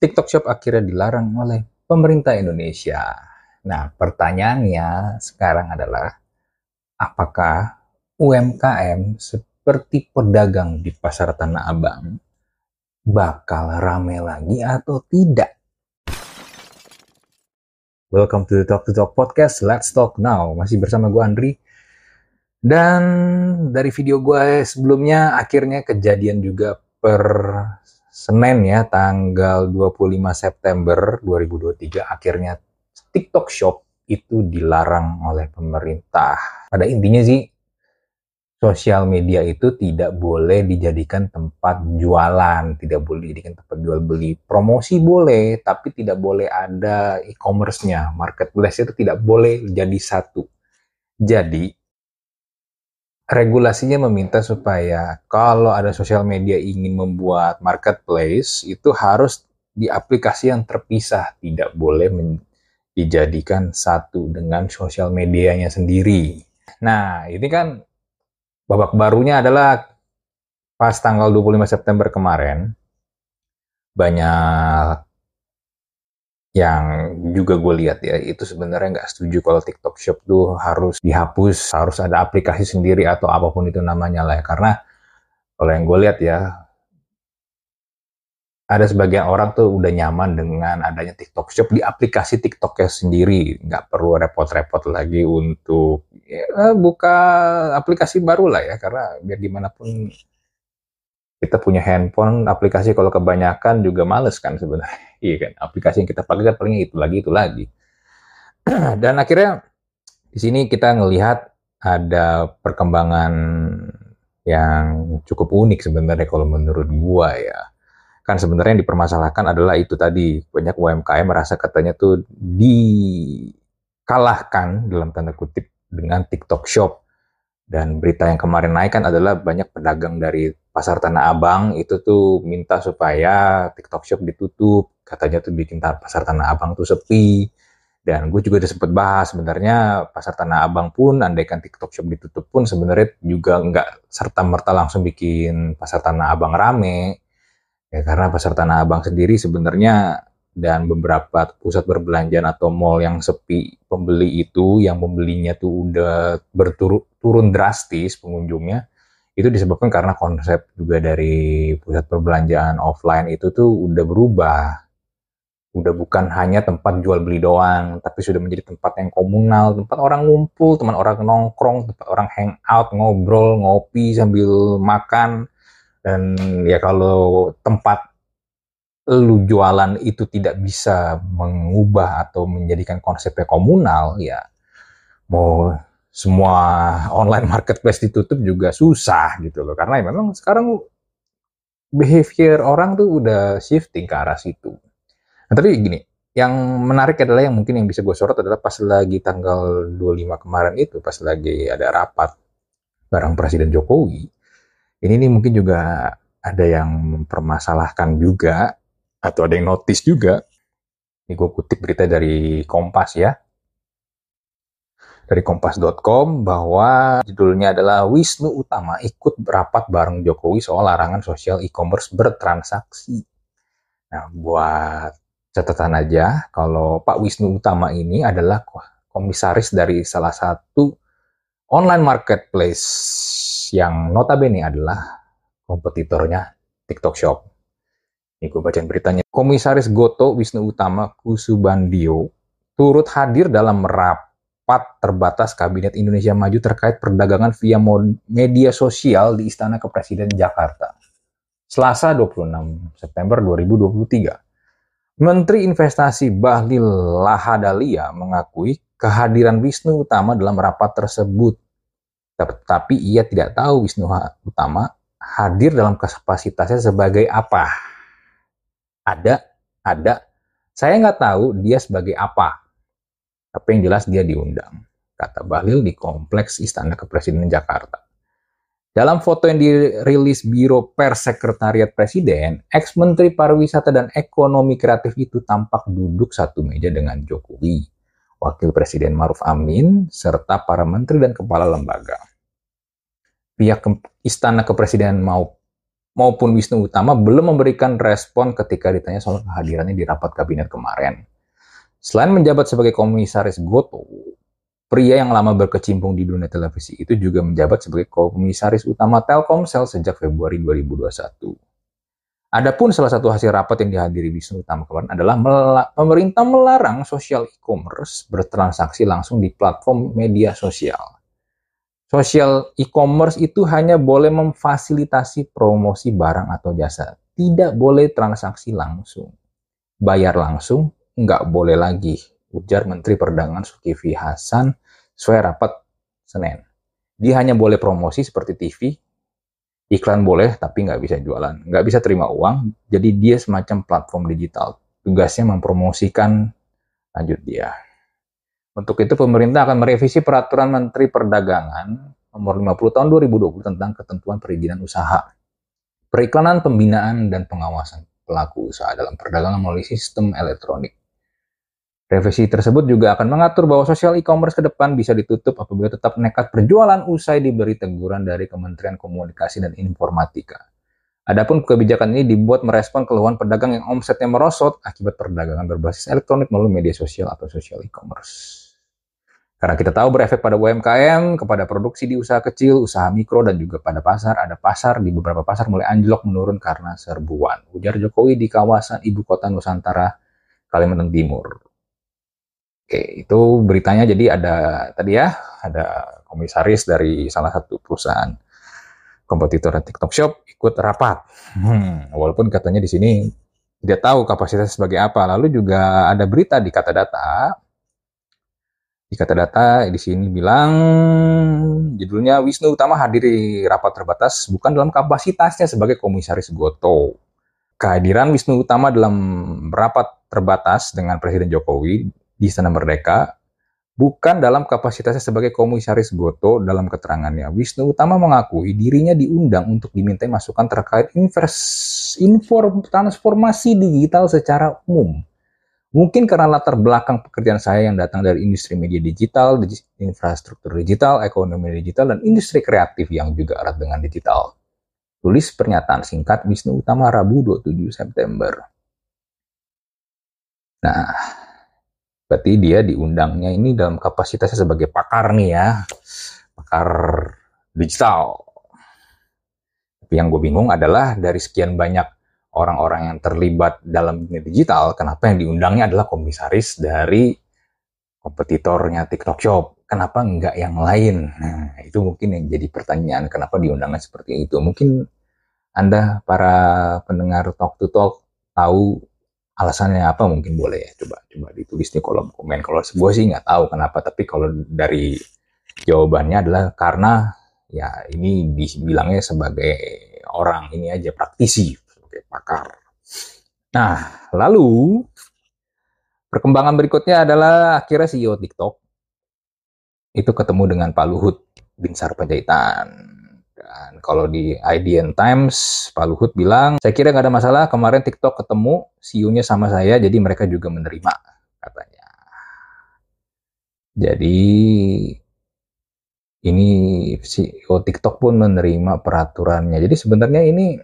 TikTok Shop akhirnya dilarang oleh pemerintah Indonesia. Nah, pertanyaannya sekarang adalah apakah UMKM seperti pedagang di pasar Tanah Abang bakal rame lagi atau tidak? Welcome to the Talk to Talk podcast. Let's talk now. Masih bersama gue Andri. Dan dari video gue sebelumnya akhirnya kejadian juga per Senin ya tanggal 25 September 2023 akhirnya TikTok Shop itu dilarang oleh pemerintah. Pada intinya sih sosial media itu tidak boleh dijadikan tempat jualan, tidak boleh dijadikan tempat jual beli. Promosi boleh, tapi tidak boleh ada e-commerce-nya. Marketplace itu tidak boleh jadi satu. Jadi regulasinya meminta supaya kalau ada sosial media ingin membuat marketplace itu harus di aplikasi yang terpisah, tidak boleh dijadikan satu dengan sosial medianya sendiri. Nah, ini kan babak barunya adalah pas tanggal 25 September kemarin banyak yang juga gue lihat ya itu sebenarnya nggak setuju kalau TikTok Shop tuh harus dihapus harus ada aplikasi sendiri atau apa pun itu namanya lah ya. Karena kalau yang gue lihat ya ada sebagian orang tuh udah nyaman dengan adanya TikTok Shop di aplikasi TikToknya sendiri. Nggak perlu repot-repot lagi untuk ya, buka aplikasi baru lah ya karena biar gimana pun kita punya handphone aplikasi kalau kebanyakan juga males kan sebenarnya. Iya kan? Aplikasi yang kita pakai kan palingnya itu lagi itu lagi. Dan akhirnya di sini kita ngelihat ada perkembangan yang cukup unik sebenarnya kalau menurut gua ya. Kan sebenarnya yang dipermasalahkan adalah itu tadi banyak UMKM merasa katanya tuh dikalahkan dalam tanda kutip dengan TikTok Shop dan berita yang kemarin naik kan adalah banyak pedagang dari pasar Tanah Abang itu tuh minta supaya TikTok Shop ditutup. Katanya tuh bikin pasar Tanah Abang tuh sepi. Dan gue juga udah sempet bahas sebenarnya pasar Tanah Abang pun andaikan TikTok Shop ditutup pun sebenarnya juga nggak serta merta langsung bikin pasar Tanah Abang rame. Ya karena pasar Tanah Abang sendiri sebenarnya dan beberapa pusat perbelanjaan atau mall yang sepi pembeli itu yang pembelinya tuh udah berturun drastis pengunjungnya itu disebabkan karena konsep juga dari pusat perbelanjaan offline itu tuh udah berubah. Udah bukan hanya tempat jual beli doang tapi sudah menjadi tempat yang komunal tempat orang ngumpul teman orang nongkrong tempat orang hangout ngobrol ngopi sambil makan. Dan ya kalau tempat lu jualan itu tidak bisa mengubah atau menjadikan konsepnya komunal, ya mau semua online marketplace ditutup juga susah gitu loh. Karena ya memang sekarang behavior orang tuh udah shifting ke arah situ. Nah, tapi gini, yang menarik adalah yang mungkin yang bisa gue sorot adalah pas lagi tanggal 25 kemarin itu, pas lagi ada rapat bareng Presiden Jokowi, ini nih mungkin juga ada yang mempermasalahkan juga atau ada yang notice juga. Ini gue kutip berita dari Kompas ya. Dari kompas.com bahwa judulnya adalah Wisnu Utama ikut berapat bareng Jokowi soal larangan sosial e-commerce bertransaksi. Nah, buat catatan aja, kalau Pak Wisnu Utama ini adalah komisaris dari salah satu online marketplace yang notabene adalah kompetitornya TikTok Shop. Ini gue bacain beritanya. Komisaris Goto Wisnu Utama Kusubandio turut hadir dalam rapat terbatas Kabinet Indonesia Maju terkait perdagangan via media sosial di Istana Kepresiden Jakarta. Selasa 26 September 2023. Menteri Investasi Bahlil Lahadalia mengakui kehadiran Wisnu Utama dalam rapat tersebut. Tetapi ia tidak tahu Wisnu Utama hadir dalam kapasitasnya sebagai apa ada, ada. Saya nggak tahu dia sebagai apa. Tapi yang jelas dia diundang. Kata Bahlil di Kompleks Istana Kepresidenan Jakarta. Dalam foto yang dirilis Biro Pers Sekretariat Presiden, ex-menteri pariwisata dan ekonomi kreatif itu tampak duduk satu meja dengan Jokowi, Wakil Presiden Maruf Amin, serta para menteri dan kepala lembaga. Pihak Istana Kepresidenan mau maupun Wisnu Utama belum memberikan respon ketika ditanya soal kehadirannya di rapat kabinet kemarin. Selain menjabat sebagai komisaris Goto, pria yang lama berkecimpung di dunia televisi itu juga menjabat sebagai komisaris utama Telkomsel sejak Februari 2021. Adapun salah satu hasil rapat yang dihadiri Wisnu Utama kemarin adalah pemerintah melarang sosial e-commerce bertransaksi langsung di platform media sosial. Sosial e-commerce itu hanya boleh memfasilitasi promosi barang atau jasa, tidak boleh transaksi langsung. Bayar langsung nggak boleh lagi, ujar Menteri Perdagangan Zulkifli Hasan sesuai rapat Senin. Dia hanya boleh promosi seperti TV, iklan boleh tapi nggak bisa jualan, nggak bisa terima uang, jadi dia semacam platform digital. Tugasnya mempromosikan lanjut dia. Untuk itu pemerintah akan merevisi peraturan Menteri Perdagangan nomor 50 tahun 2020 tentang ketentuan perizinan usaha, periklanan, pembinaan, dan pengawasan pelaku usaha dalam perdagangan melalui sistem elektronik. Revisi tersebut juga akan mengatur bahwa sosial e-commerce ke depan bisa ditutup apabila tetap nekat berjualan usai diberi teguran dari Kementerian Komunikasi dan Informatika. Adapun kebijakan ini dibuat merespon keluhan pedagang yang omsetnya merosot akibat perdagangan berbasis elektronik melalui media sosial atau sosial e-commerce. Karena kita tahu berefek pada UMKM, kepada produksi di usaha kecil, usaha mikro, dan juga pada pasar. Ada pasar di beberapa pasar mulai anjlok menurun karena serbuan. Ujar Jokowi di kawasan ibu kota Nusantara, Kalimantan Timur. Oke, itu beritanya jadi ada tadi ya, ada komisaris dari salah satu perusahaan kompetitor TikTok Shop ikut rapat. Hmm, walaupun katanya di sini tidak tahu kapasitas sebagai apa. Lalu juga ada berita di kata data di kata data di sini bilang judulnya Wisnu Utama hadiri rapat terbatas bukan dalam kapasitasnya sebagai komisaris Goto. Kehadiran Wisnu Utama dalam rapat terbatas dengan Presiden Jokowi di Istana Merdeka bukan dalam kapasitasnya sebagai komisaris Goto dalam keterangannya. Wisnu Utama mengakui dirinya diundang untuk dimintai masukan terkait invers, inform, transformasi digital secara umum Mungkin karena latar belakang pekerjaan saya yang datang dari industri media digital, infrastruktur digital, ekonomi digital, dan industri kreatif yang juga erat dengan digital. Tulis pernyataan singkat Wisnu Utama Rabu 27 September. Nah, berarti dia diundangnya ini dalam kapasitasnya sebagai pakar nih ya, pakar digital. Tapi yang gue bingung adalah dari sekian banyak orang-orang yang terlibat dalam dunia digital, kenapa yang diundangnya adalah komisaris dari kompetitornya TikTok Shop? Kenapa enggak yang lain? Nah, itu mungkin yang jadi pertanyaan, kenapa diundangnya seperti itu? Mungkin Anda, para pendengar Talk to Talk, tahu alasannya apa mungkin boleh ya coba coba ditulis di kolom komen kalau sebuah sih nggak tahu kenapa tapi kalau dari jawabannya adalah karena ya ini dibilangnya sebagai orang ini aja praktisi pakar. Nah, lalu perkembangan berikutnya adalah akhirnya CEO TikTok itu ketemu dengan Pak Luhut Binsar Panjaitan. Dan kalau di IDN Times, Pak Luhut bilang, saya kira nggak ada masalah, kemarin TikTok ketemu CEO-nya sama saya, jadi mereka juga menerima, katanya. Jadi, ini CEO TikTok pun menerima peraturannya. Jadi sebenarnya ini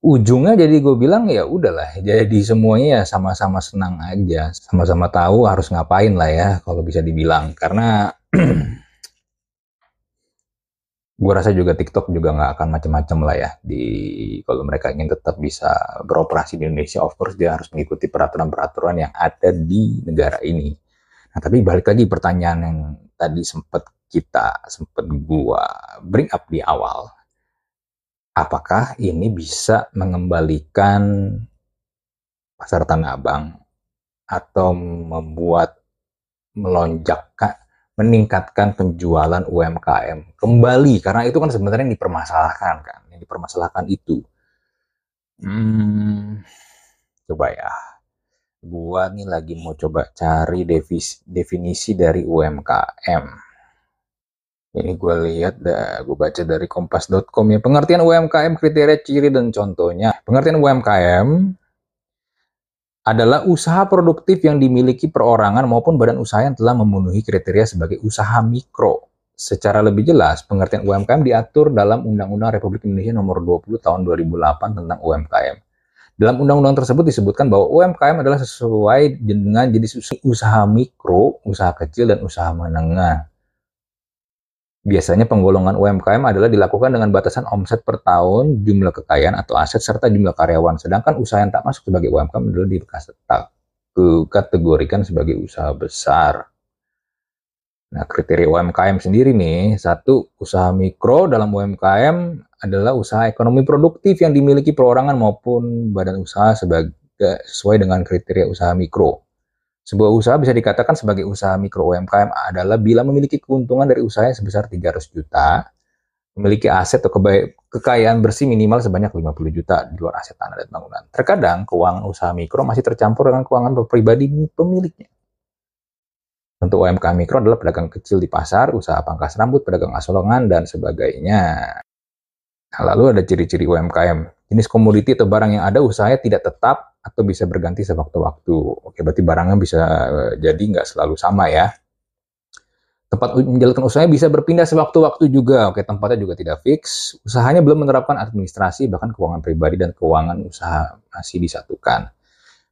ujungnya jadi gue bilang ya udahlah jadi semuanya ya sama-sama senang aja sama-sama tahu harus ngapain lah ya kalau bisa dibilang. Karena gue rasa juga TikTok juga nggak akan macam-macam lah ya di kalau mereka ingin tetap bisa beroperasi di Indonesia of course dia harus mengikuti peraturan-peraturan yang ada di negara ini. Nah tapi balik lagi pertanyaan yang tadi sempat kita sempat gua bring up di awal apakah ini bisa mengembalikan pasar Tanah Abang atau membuat melonjakkan meningkatkan penjualan UMKM kembali? Karena itu kan sebenarnya yang dipermasalahkan kan yang dipermasalahkan itu. Hmm, coba ya. Gua nih lagi mau coba cari definisi dari UMKM ini gue lihat, gue baca dari kompas.com ya. Pengertian UMKM, kriteria ciri dan contohnya. Pengertian UMKM adalah usaha produktif yang dimiliki perorangan maupun badan usaha yang telah memenuhi kriteria sebagai usaha mikro secara lebih jelas pengertian UMKM diatur dalam Undang-Undang Republik Indonesia Nomor 20 Tahun 2008 tentang UMKM. Dalam undang-undang tersebut disebutkan bahwa UMKM adalah sesuai dengan jenis usaha mikro, usaha kecil, dan usaha menengah. Biasanya penggolongan UMKM adalah dilakukan dengan batasan omset per tahun, jumlah kekayaan atau aset, serta jumlah karyawan. Sedangkan usaha yang tak masuk sebagai UMKM adalah dikategorikan sebagai usaha besar. Nah, kriteria UMKM sendiri nih, satu, usaha mikro dalam UMKM adalah usaha ekonomi produktif yang dimiliki perorangan maupun badan usaha sebagai sesuai dengan kriteria usaha mikro. Sebuah usaha bisa dikatakan sebagai usaha mikro UMKM adalah bila memiliki keuntungan dari usahanya sebesar 300 juta, memiliki aset atau kekayaan bersih minimal sebanyak 50 juta di luar aset tanah dan bangunan. Terkadang keuangan usaha mikro masih tercampur dengan keuangan pribadi pemiliknya. Untuk UMKM mikro adalah pedagang kecil di pasar, usaha pangkas rambut, pedagang asolongan, dan sebagainya. Nah, lalu ada ciri-ciri UMKM. Jenis komoditi atau barang yang ada usahanya tidak tetap atau bisa berganti sewaktu-waktu. Oke, berarti barangnya bisa eh, jadi nggak selalu sama ya. Tempat menjalankan usahanya bisa berpindah sewaktu-waktu juga. Oke, tempatnya juga tidak fix. Usahanya belum menerapkan administrasi, bahkan keuangan pribadi dan keuangan usaha masih disatukan.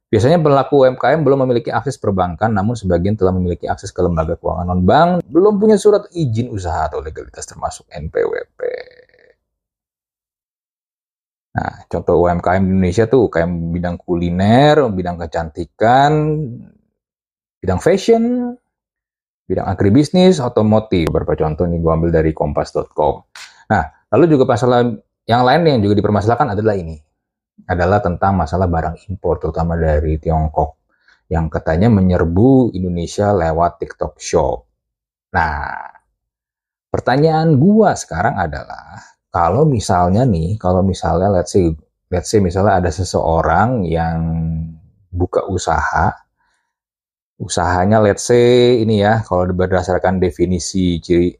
Biasanya pelaku UMKM belum memiliki akses perbankan, namun sebagian telah memiliki akses ke lembaga keuangan non-bank, belum punya surat izin usaha atau legalitas termasuk NPWP. Nah, contoh UMKM di Indonesia tuh kayak bidang kuliner, bidang kecantikan, bidang fashion, bidang agribisnis, otomotif. Beberapa contoh nih gue ambil dari kompas.com. Nah, lalu juga masalah yang lain yang juga dipermasalahkan adalah ini adalah tentang masalah barang impor, terutama dari Tiongkok, yang katanya menyerbu Indonesia lewat TikTok Shop. Nah, pertanyaan gua sekarang adalah, kalau misalnya nih, kalau misalnya let's say, let's say misalnya ada seseorang yang buka usaha, usahanya let's say ini ya, kalau berdasarkan definisi ciri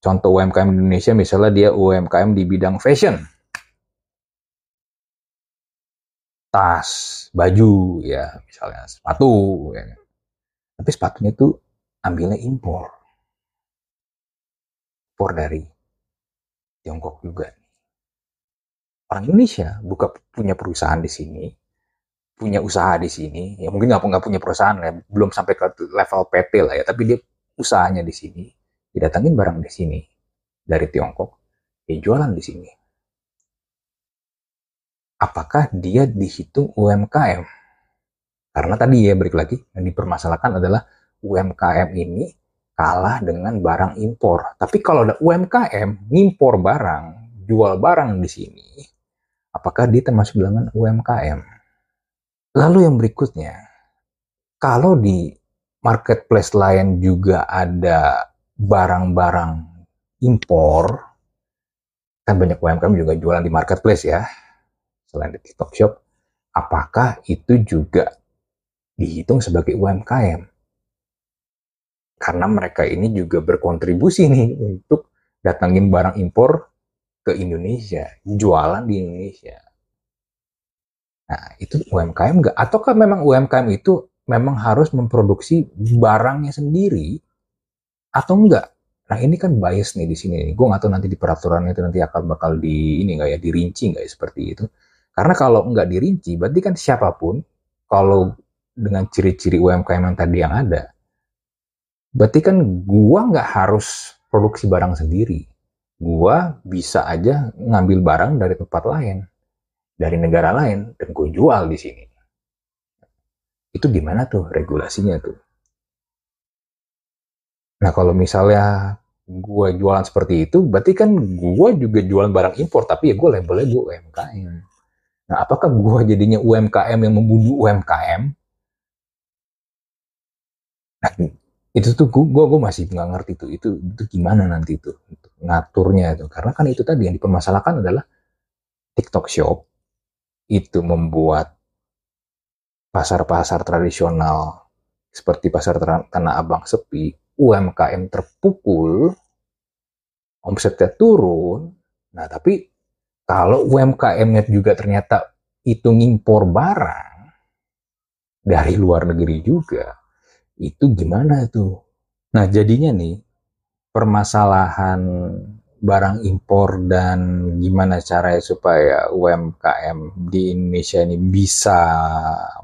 contoh UMKM Indonesia, misalnya dia UMKM di bidang fashion tas, baju, ya misalnya sepatu, ya. tapi sepatunya itu ambilnya impor, impor dari Tiongkok juga. Orang Indonesia buka punya perusahaan di sini, punya usaha di sini, ya mungkin nggak nggak punya perusahaan ya, belum sampai ke level PT lah ya, tapi dia usahanya di sini, didatangin barang di sini dari Tiongkok, dia jualan di sini apakah dia dihitung UMKM? Karena tadi ya balik lagi yang dipermasalahkan adalah UMKM ini kalah dengan barang impor. Tapi kalau ada UMKM ngimpor barang, jual barang di sini, apakah dia termasuk dengan UMKM? Lalu yang berikutnya, kalau di marketplace lain juga ada barang-barang impor, kan banyak UMKM juga jualan di marketplace ya, selain di TikTok Shop, apakah itu juga dihitung sebagai UMKM? Karena mereka ini juga berkontribusi nih untuk datangin barang impor ke Indonesia, jualan di Indonesia. Nah, itu UMKM enggak? Ataukah memang UMKM itu memang harus memproduksi barangnya sendiri atau enggak? Nah ini kan bias nih di sini. Gue nggak tahu nanti di peraturan itu nanti akan bakal di ini nggak ya dirinci nggak ya seperti itu. Karena kalau nggak dirinci, berarti kan siapa pun, kalau dengan ciri-ciri UMKM yang tadi yang ada, berarti kan gua nggak harus produksi barang sendiri. Gua bisa aja ngambil barang dari tempat lain, dari negara lain, dan gue jual di sini. Itu gimana tuh regulasinya tuh? Nah kalau misalnya gue jualan seperti itu, berarti kan gue juga jualan barang impor, tapi ya gue labelnya gue UMKM. Nah, apakah gue jadinya UMKM yang membunuh UMKM? Nah, itu tuh gue gue masih nggak ngerti tuh itu itu gimana nanti untuk ngaturnya itu karena kan itu tadi yang dipermasalahkan adalah TikTok Shop itu membuat pasar-pasar tradisional seperti pasar Tanah Abang sepi, UMKM terpukul, omsetnya turun. Nah, tapi kalau UMKM-nya juga ternyata itu ngimpor barang dari luar negeri juga, itu gimana tuh? Nah jadinya nih, permasalahan barang impor dan gimana caranya supaya UMKM di Indonesia ini bisa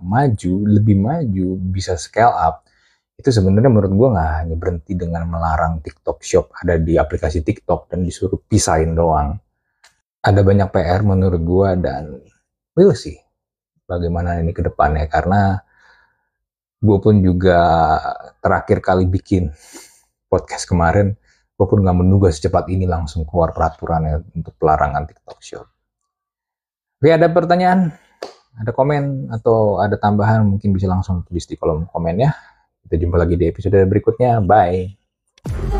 maju, lebih maju, bisa scale up, itu sebenarnya menurut gue nggak hanya berhenti dengan melarang TikTok Shop ada di aplikasi TikTok dan disuruh pisahin doang. Ada banyak PR menurut gue dan we'll sih bagaimana ini ke depannya karena gue pun juga terakhir kali bikin podcast kemarin gue pun nggak menunggu secepat ini langsung keluar peraturannya untuk pelarangan TikTok Shop. Oke ada pertanyaan, ada komen atau ada tambahan mungkin bisa langsung tulis di kolom komen ya. Kita jumpa lagi di episode berikutnya. Bye.